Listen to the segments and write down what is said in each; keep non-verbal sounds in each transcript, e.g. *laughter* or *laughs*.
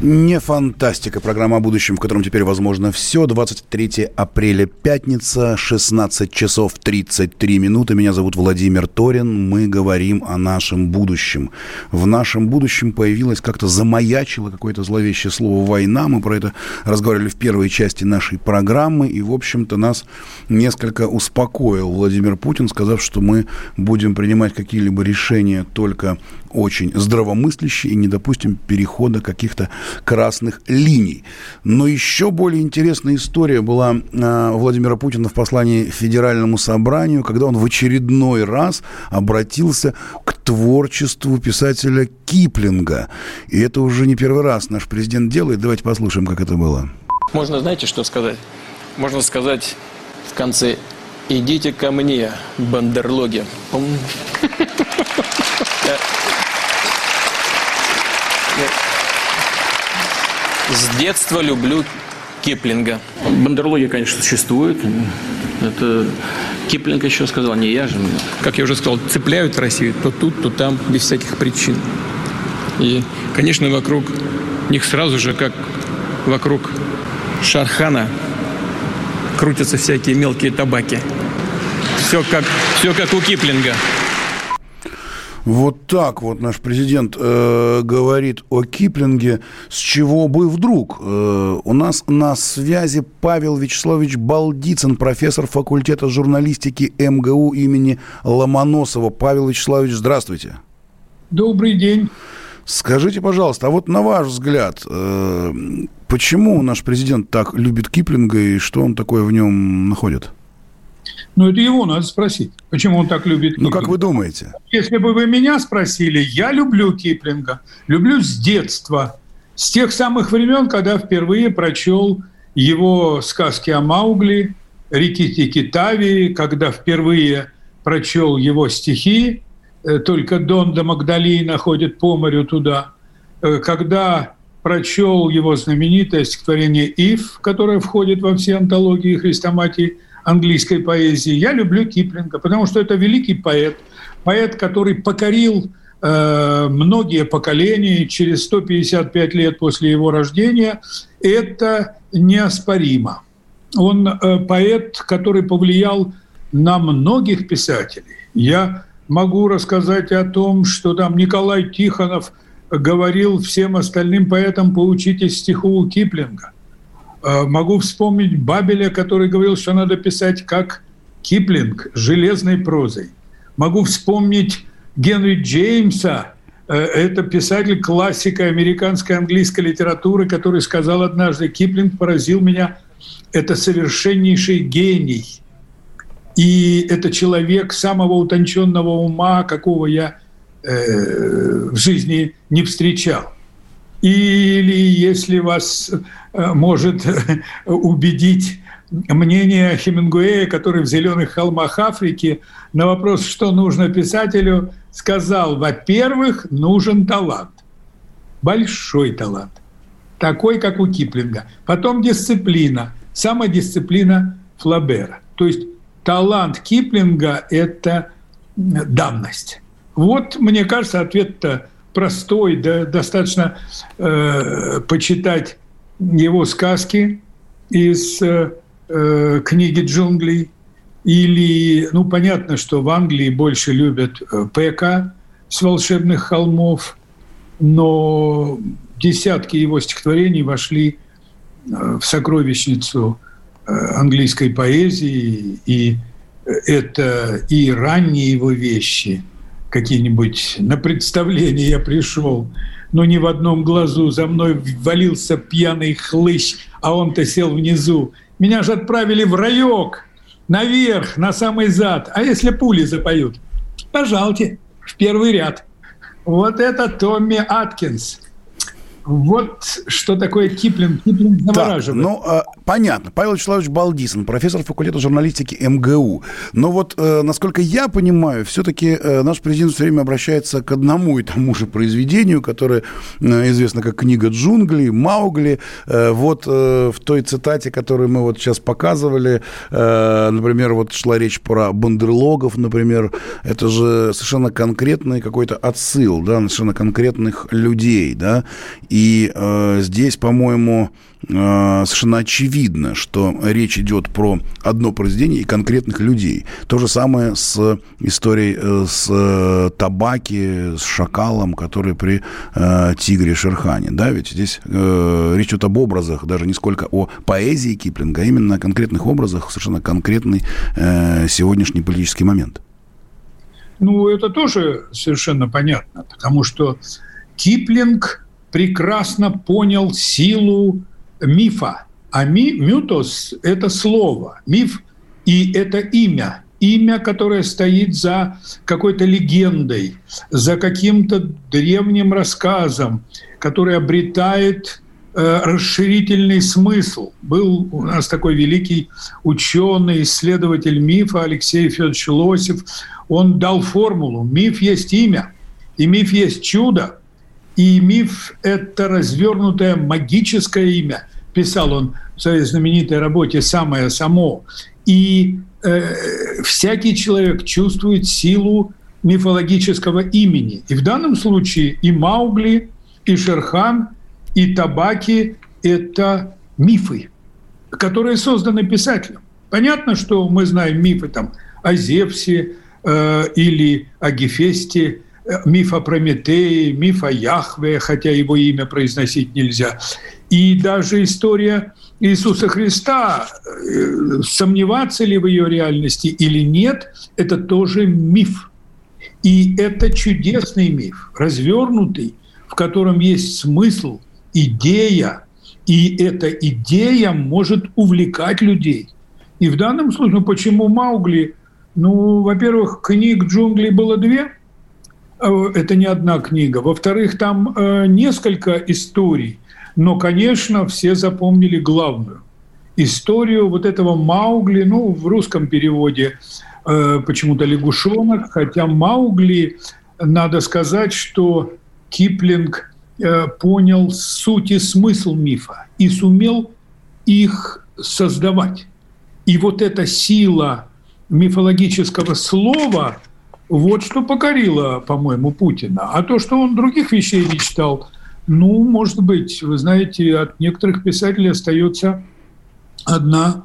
Не фантастика. Программа о будущем, в котором теперь возможно все. 23 апреля, пятница, 16 часов 33 минуты. Меня зовут Владимир Торин. Мы говорим о нашем будущем. В нашем будущем появилось как-то замаячило какое-то зловещее слово «война». Мы про это разговаривали в первой части нашей программы. И, в общем-то, нас несколько успокоил Владимир Путин, сказав, что мы будем принимать какие-либо решения только очень здравомыслящие и не допустим перехода каких-то красных линий. Но еще более интересная история была э, Владимира Путина в послании Федеральному собранию, когда он в очередной раз обратился к творчеству писателя Киплинга. И это уже не первый раз наш президент делает. Давайте послушаем, как это было. Можно, знаете, что сказать? Можно сказать в конце «Идите ко мне, бандерлоги». *laughs* С детства люблю Киплинга. Бандерлоги, конечно, существуют. Это Киплинг еще сказал, не я же. Как я уже сказал, цепляют Россию то тут, то там, без всяких причин. И, конечно, вокруг них сразу же, как вокруг Шархана, крутятся всякие мелкие табаки. Все как, все как у Киплинга. Вот так вот наш президент э, говорит о Киплинге. С чего бы вдруг? Э, у нас на связи Павел Вячеславович Балдицын, профессор факультета журналистики МГУ имени Ломоносова. Павел Вячеславович, здравствуйте. Добрый день. Скажите, пожалуйста, а вот на ваш взгляд, э, почему наш президент так любит Киплинга и что он такое в нем находит? Ну, это его надо спросить, почему он так любит Киплинга. Ну, как вы думаете? Если бы вы меня спросили, я люблю Киплинга, люблю с детства, с тех самых времен, когда впервые прочел его сказки о Маугли, Рикити Китави, когда впервые прочел его стихи, э, только Дон до Магдалина ходит по морю туда, э, когда прочел его знаменитое стихотворение «Ив», которое входит во все антологии хрестоматии английской поэзии. Я люблю Киплинга, потому что это великий поэт, поэт, который покорил э, многие поколения через 155 лет после его рождения. Это неоспоримо. Он э, поэт, который повлиял на многих писателей. Я могу рассказать о том, что там Николай Тихонов говорил всем остальным поэтам «поучитесь стиху у Киплинга». Э, могу вспомнить Бабеля, который говорил, что надо писать как Киплинг, железной прозой. Могу вспомнить Генри Джеймса, э, это писатель классика американской английской литературы, который сказал однажды, Киплинг поразил меня, это совершеннейший гений. И это человек самого утонченного ума, какого я э, в жизни не встречал. Или если вас э, может убедить мнение Хемингуэя, который в «Зеленых холмах Африки» на вопрос, что нужно писателю, сказал, во-первых, нужен талант. Большой талант. Такой, как у Киплинга. Потом дисциплина. Самодисциплина Флабера. То есть талант Киплинга – это данность. Вот, мне кажется, ответ-то простой, да, достаточно э, почитать его сказки из э, э, книги джунглей. Или, ну, понятно, что в Англии больше любят э, ПК с волшебных холмов, но десятки его стихотворений вошли э, в сокровищницу английской поэзии, и это и ранние его вещи – какие-нибудь на представление я пришел, но ни в одном глазу за мной валился пьяный хлыщ, а он-то сел внизу. Меня же отправили в райок, наверх, на самый зад. А если пули запоют? Пожалуйте, в первый ряд. Вот это Томми Аткинс. Вот что такое Киплинг. Киплинг завораживает. Так, ну, а, понятно. Павел Вячеславович Балдисон, профессор факультета журналистики МГУ. Но вот, э, насколько я понимаю, все-таки э, наш президент все время обращается к одному и тому же произведению, которое э, известно как «Книга джунглей», «Маугли». Э, вот э, в той цитате, которую мы вот сейчас показывали, э, например, вот шла речь про бандерлогов, например, это же совершенно конкретный какой-то отсыл, да, совершенно конкретных людей, да, и и э, здесь, по-моему, э, совершенно очевидно, что речь идет про одно произведение и конкретных людей. То же самое с историей э, с э, табаки, с шакалом, который при э, тигре Шерхане. Да, ведь здесь э, речь идет об образах, даже не сколько о поэзии Киплинга, а именно о конкретных образах, совершенно конкретный э, сегодняшний политический момент. Ну, это тоже совершенно понятно, потому что Киплинг прекрасно понял силу мифа. А ми, мютос – это слово, миф – и это имя. Имя, которое стоит за какой-то легендой, за каким-то древним рассказом, который обретает э, расширительный смысл. Был у нас такой великий ученый, исследователь мифа Алексей Федорович Лосев. Он дал формулу. Миф есть имя, и миф есть чудо, и миф – это развернутое магическое имя. Писал он в своей знаменитой работе «Самое само». И э, всякий человек чувствует силу мифологического имени. И в данном случае и Маугли, и Шерхан, и Табаки – это мифы, которые созданы писателем. Понятно, что мы знаем мифы там, о Зевсе э, или о Гефесте, миф о Прометее, миф о Яхве, хотя его имя произносить нельзя. И даже история Иисуса Христа, э, сомневаться ли в ее реальности или нет, это тоже миф. И это чудесный миф, развернутый, в котором есть смысл, идея, и эта идея может увлекать людей. И в данном случае, ну почему Маугли? Ну, во-первых, книг джунглей было две – это не одна книга. Во-вторых, там э, несколько историй, но, конечно, все запомнили главную. Историю вот этого Маугли, ну, в русском переводе э, почему-то лягушонок, хотя Маугли, надо сказать, что Киплинг понял суть и смысл мифа и сумел их создавать. И вот эта сила мифологического слова – вот что покорило, по-моему, Путина. А то, что он других вещей не читал, ну, может быть, вы знаете, от некоторых писателей остается одна,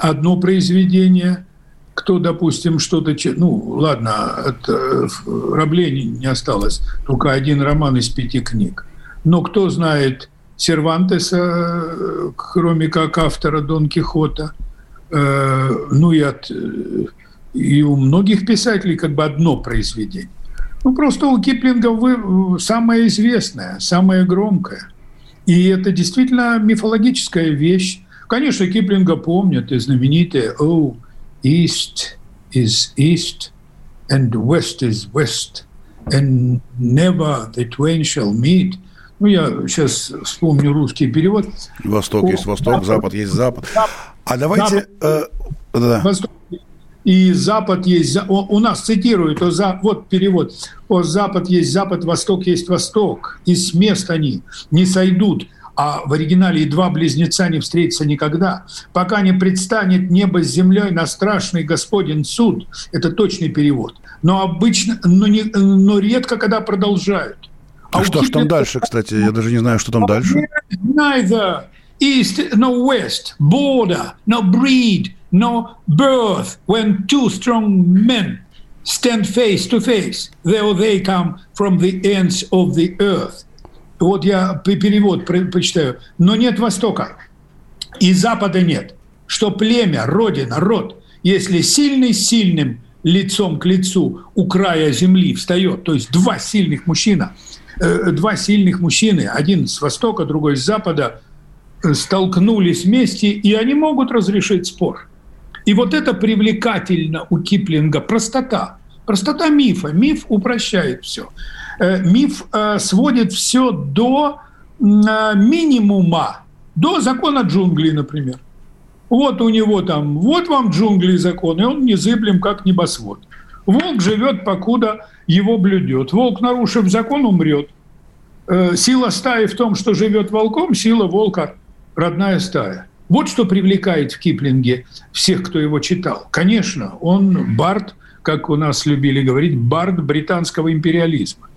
одно произведение, кто, допустим, что-то... Ну, ладно, от э, Рабле не осталось, только один роман из пяти книг. Но кто знает Сервантеса, э, кроме как автора Дон Кихота, э, ну и от и у многих писателей как бы одно произведение. Ну, просто у Киплинга вы, самое известное, самое громкое. И это действительно мифологическая вещь. Конечно, Киплинга помнят и знаменитые «Oh, East is East, and West is West, and never the twain shall meet». Ну, я сейчас вспомню русский перевод. Восток О, есть Восток, Запад, Запад есть Запад. А давайте... Запад, э, да. Восток и Запад есть... У нас цитируют, вот перевод. О, Запад есть Запад, Восток есть Восток. И с мест они не сойдут. А в оригинале и два близнеца не встретятся никогда. Пока не предстанет небо с землей на страшный Господень суд. Это точный перевод. Но обычно, но, не, но редко, когда продолжают. А, а что ж там дальше, кстати? Я даже не знаю, что там дальше. Neither east, no west, border, no breed, no birth when two strong men stand face to face, though they come from the ends of the earth. Вот я перевод почитаю. Но нет Востока, и Запада нет. Что племя, родина, род, если сильный сильным лицом к лицу у края земли встает, то есть два сильных мужчина, э, два сильных мужчины, один с востока, другой с запада, столкнулись вместе, и они могут разрешить спор. И вот это привлекательно у Киплинга, простота. Простота мифа. Миф упрощает все. э, миф э, сводит все до э, минимума, до закона джунглей, например. Вот у него там, вот вам джунгли и закон, и он незыблем, как небосвод. Волк живет, покуда его блюдет. Волк, нарушив закон, умрет. Э, сила стаи в том, что живет волком, сила волка – родная стая. Вот что привлекает в Киплинге всех, кто его читал. Конечно, он бард, как у нас любили говорить, бард британского империализма.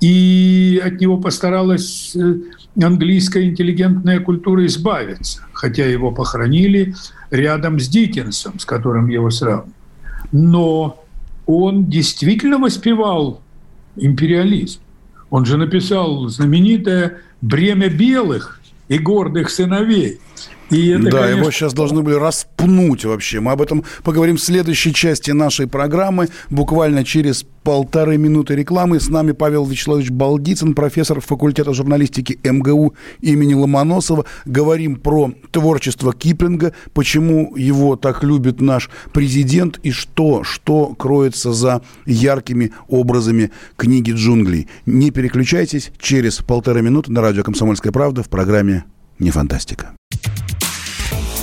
И от него постаралась э, английская интеллигентная культура избавиться, хотя его похоронили рядом с Диккенсом, с которым его сравнивают. Но он действительно воспевал империализм. Он же написал знаменитое «Бремя белых и гордых сыновей». И это, да, конечно... его сейчас должны были распнуть вообще. Мы об этом поговорим в следующей части нашей программы, буквально через полторы минуты рекламы. С нами Павел Вячеславович Балдицын, профессор факультета журналистики МГУ имени Ломоносова. Говорим про творчество Киплинга, почему его так любит наш президент и что, что кроется за яркими образами книги джунглей. Не переключайтесь, через полторы минуты на радио «Комсомольская правда» в программе «Не фантастика».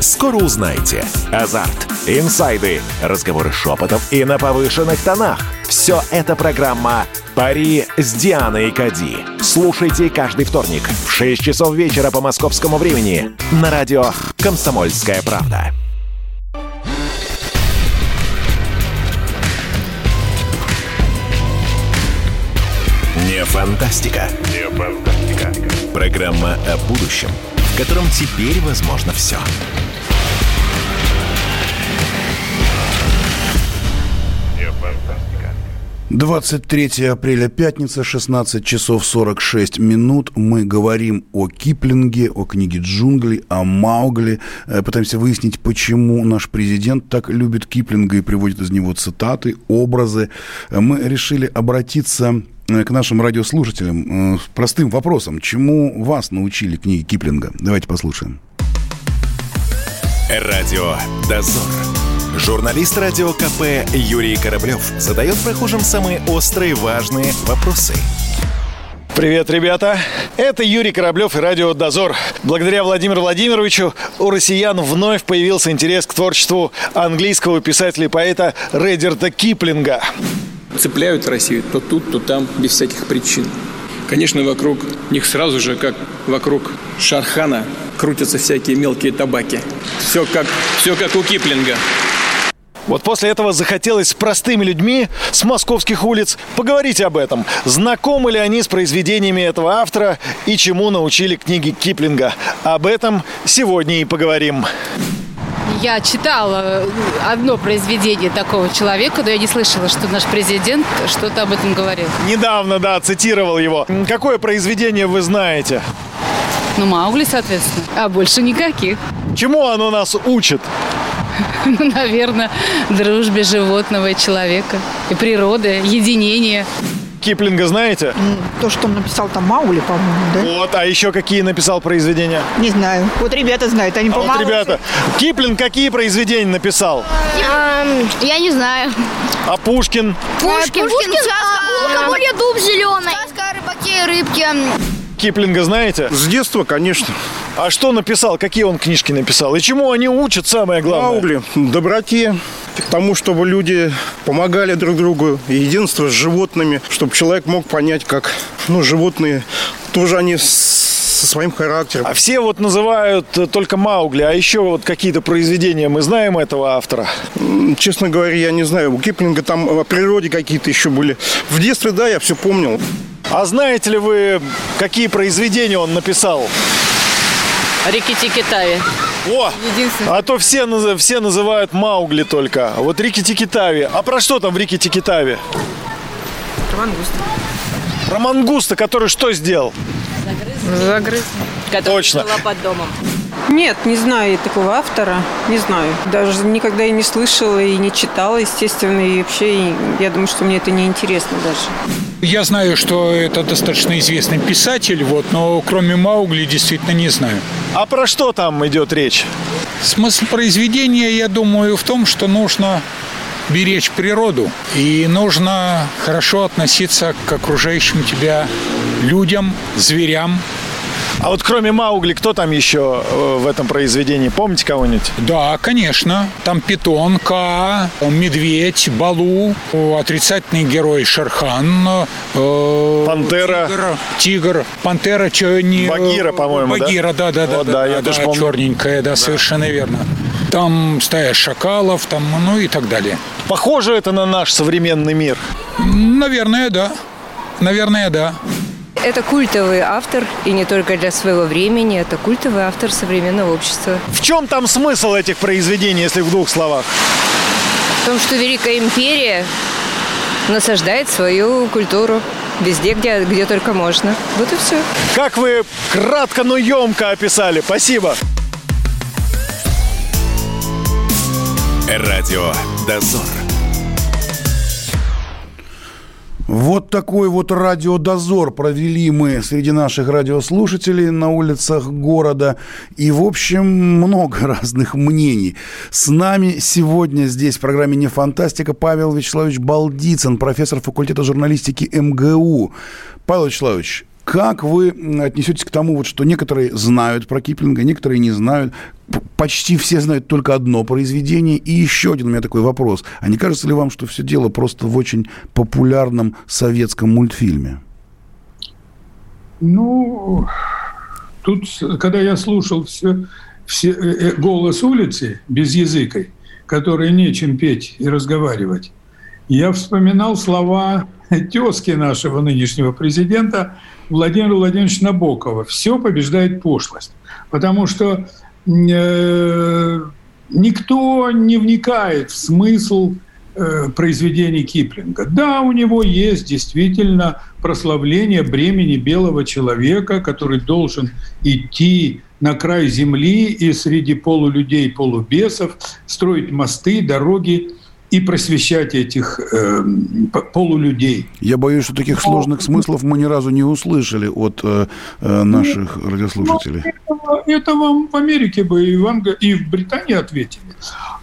Скоро узнаете. Азарт, инсайды, разговоры шепотов и на повышенных тонах. Все это программа «Пари с Дианой Кади». Слушайте каждый вторник в 6 часов вечера по московскому времени на радио «Комсомольская правда». Не фантастика. Не фантастика. Программа о будущем, в котором теперь возможно все. 23 апреля, пятница, 16 часов 46 минут. Мы говорим о Киплинге, о книге «Джунгли», о Маугли. Э, пытаемся выяснить, почему наш президент так любит Киплинга и приводит из него цитаты, образы. Э, мы решили обратиться к нашим радиослушателям с простым вопросом. Чему вас научили книги Киплинга? Давайте послушаем. Радио «Дозор». Журналист радио КП Юрий Кораблев задает прохожим самые острые важные вопросы. Привет, ребята! Это Юрий Кораблев и Радио Дозор. Благодаря Владимиру Владимировичу у россиян вновь появился интерес к творчеству английского писателя и поэта Редерта Киплинга. Цепляют Россию то тут, то там, без всяких причин. Конечно, вокруг них сразу же, как вокруг Шархана, крутятся всякие мелкие табаки. Все как, все как у Киплинга. Вот после этого захотелось с простыми людьми с московских улиц поговорить об этом. Знакомы ли они с произведениями этого автора и чему научили книги Киплинга? Об этом сегодня и поговорим. Я читала одно произведение такого человека, но я не слышала, что наш президент что-то об этом говорил. Недавно, да, цитировал его. Какое произведение вы знаете? Ну, Маугли, соответственно. А больше никаких. Чему оно нас учит? *laughs* Ну, наверное, дружбе животного и человека. И природы, единение. Киплинга знаете? То, что он написал там Маули, по-моему, да? Вот, а еще какие написал произведения? Не знаю. Вот ребята знают, они а вот ребята, Киплинг какие произведения написал? я не знаю. А Пушкин? Пушкин, Пушкин, Пушкин сказка, у дуб зеленый. Сказка о рыбаке и рыбке. Киплинга знаете? С детства, конечно. А что написал? Какие он книжки написал? И чему они учат, самое главное? Маугли. Доброте, тому, чтобы люди помогали друг другу, единство с животными, чтобы человек мог понять, как ну, животные тоже они со своим характером. А все вот называют только Маугли, а еще вот какие-то произведения мы знаем этого автора? Честно говоря, я не знаю. У Киплинга там о природе какие-то еще были. В детстве, да, я все помнил. А знаете ли вы, какие произведения он написал? Рикки Тави. О, а то все, все называют Маугли только. А вот Рикки Тави. А про что там в Рикки Тави? Про мангуста. Про мангуста, который что сделал? Загрыз. Загрыз. Который Точно. под домом. Нет, не знаю такого автора, не знаю. Даже никогда и не слышала, и не читала, естественно, и вообще, я думаю, что мне это не интересно даже. Я знаю, что это достаточно известный писатель, вот, но кроме Маугли действительно не знаю. А про что там идет речь? Смысл произведения, я думаю, в том, что нужно беречь природу. И нужно хорошо относиться к окружающим тебя людям, зверям, а вот кроме Маугли, кто там еще э, в этом произведении? Помните кого-нибудь? Да, конечно. Там Питон, Ка, Медведь, Балу, отрицательный герой Шерхан, э, Пантера, Тигр, Тигр Пантера, что не... Багира, по-моему, Багира, да, да, да, вот, да, да, да, я да, тоже помню. черненькая, да, да, совершенно верно. Там стая шакалов, там, ну и так далее. Похоже это на наш современный мир? Наверное, да. Наверное, да. Это культовый автор, и не только для своего времени, это культовый автор современного общества. В чем там смысл этих произведений, если в двух словах? В том, что Великая империя насаждает свою культуру везде, где, где только можно. Вот и все. Как вы кратко, но емко описали. Спасибо. Радио «Дозор». Вот такой вот радиодозор провели мы среди наших радиослушателей на улицах города. И, в общем, много *laughs* разных мнений. С нами сегодня здесь в программе «Не фантастика» Павел Вячеславович Балдицын, профессор факультета журналистики МГУ. Павел Вячеславович, как вы отнесетесь к тому, вот, что некоторые знают про Киплинга, некоторые не знают? Почти все знают только одно произведение. И еще один у меня такой вопрос. А не кажется ли вам, что все дело просто в очень популярном советском мультфильме? Ну, тут, когда я слушал все, все э, э, голос улицы без языкой, которые нечем петь и разговаривать, я вспоминал слова тезки нашего нынешнего президента Владимира Владимировича Набокова. Все побеждает пошлость. Потому что э, никто не вникает в смысл э, произведений Киплинга. Да, у него есть действительно прославление бремени белого человека, который должен идти на край земли и среди полулюдей, полубесов строить мосты, дороги и просвещать этих э, полулюдей. Я боюсь, что таких сложных смыслов мы ни разу не услышали от э, э, наших ну, радиослушателей. Это, это вам в Америке бы и в, Анг... и в Британии ответили.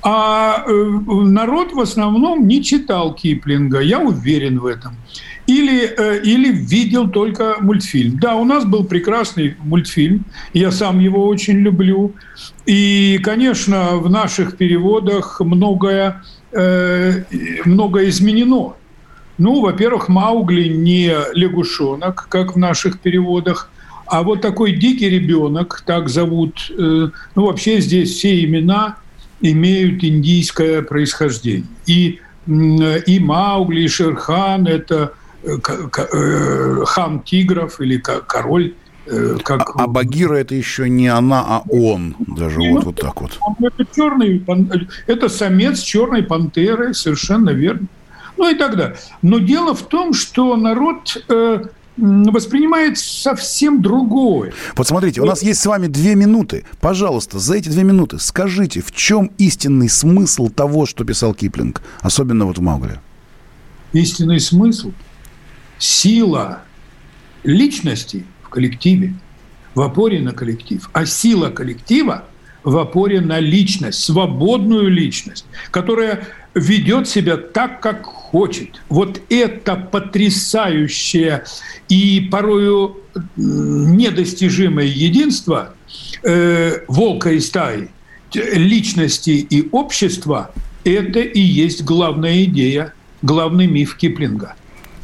А э, народ в основном не читал Киплинга, я уверен в этом. Или, э, или видел только мультфильм. Да, у нас был прекрасный мультфильм, я сам его очень люблю. И, конечно, в наших переводах многое Э, многое изменено. Ну, во-первых, Маугли не лягушонок, как в наших переводах, а вот такой дикий ребенок, так зовут. Э, ну, вообще здесь все имена имеют индийское происхождение. И, и Маугли, и Шерхан – это э, хан тигров или король Э, как... А, а Багира это еще не она, а он. Даже ну, вот, вот так вот. Это черный, это самец черной пантеры, совершенно верно. Ну и так далее. Но дело в том, что народ э, воспринимает совсем другое. Вот смотрите, у нас есть с вами две минуты. Пожалуйста, за эти две минуты скажите, в чем истинный смысл того, что писал Киплинг, особенно вот в Маугле? Истинный смысл – сила личности – коллективе, в опоре на коллектив. А сила коллектива в опоре на личность, свободную личность, которая ведет себя так, как хочет. Вот это потрясающее и порою недостижимое единство э, волка и стаи, личности и общества, это и есть главная идея, главный миф Киплинга.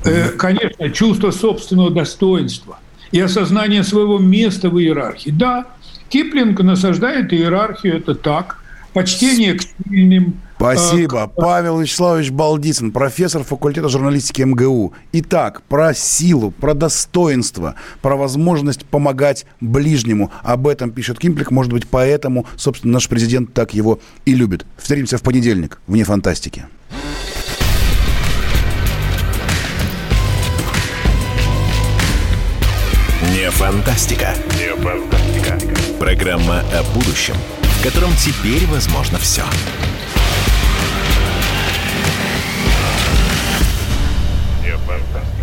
Э, конечно, чувство собственного достоинства – и осознание своего места в иерархии. Да, Киплинг насаждает иерархию, это так. Почтение к сильным. Спасибо. К... Павел Вячеславович Балдицын, профессор факультета журналистики МГУ. Итак, про силу, про достоинство, про возможность помогать ближнему. Об этом пишет Кимплик. Может быть, поэтому, собственно, наш президент так его и любит. Встретимся в понедельник. Вне фантастики. Фантастика. Не. Программа о будущем, в котором теперь возможно все. Не.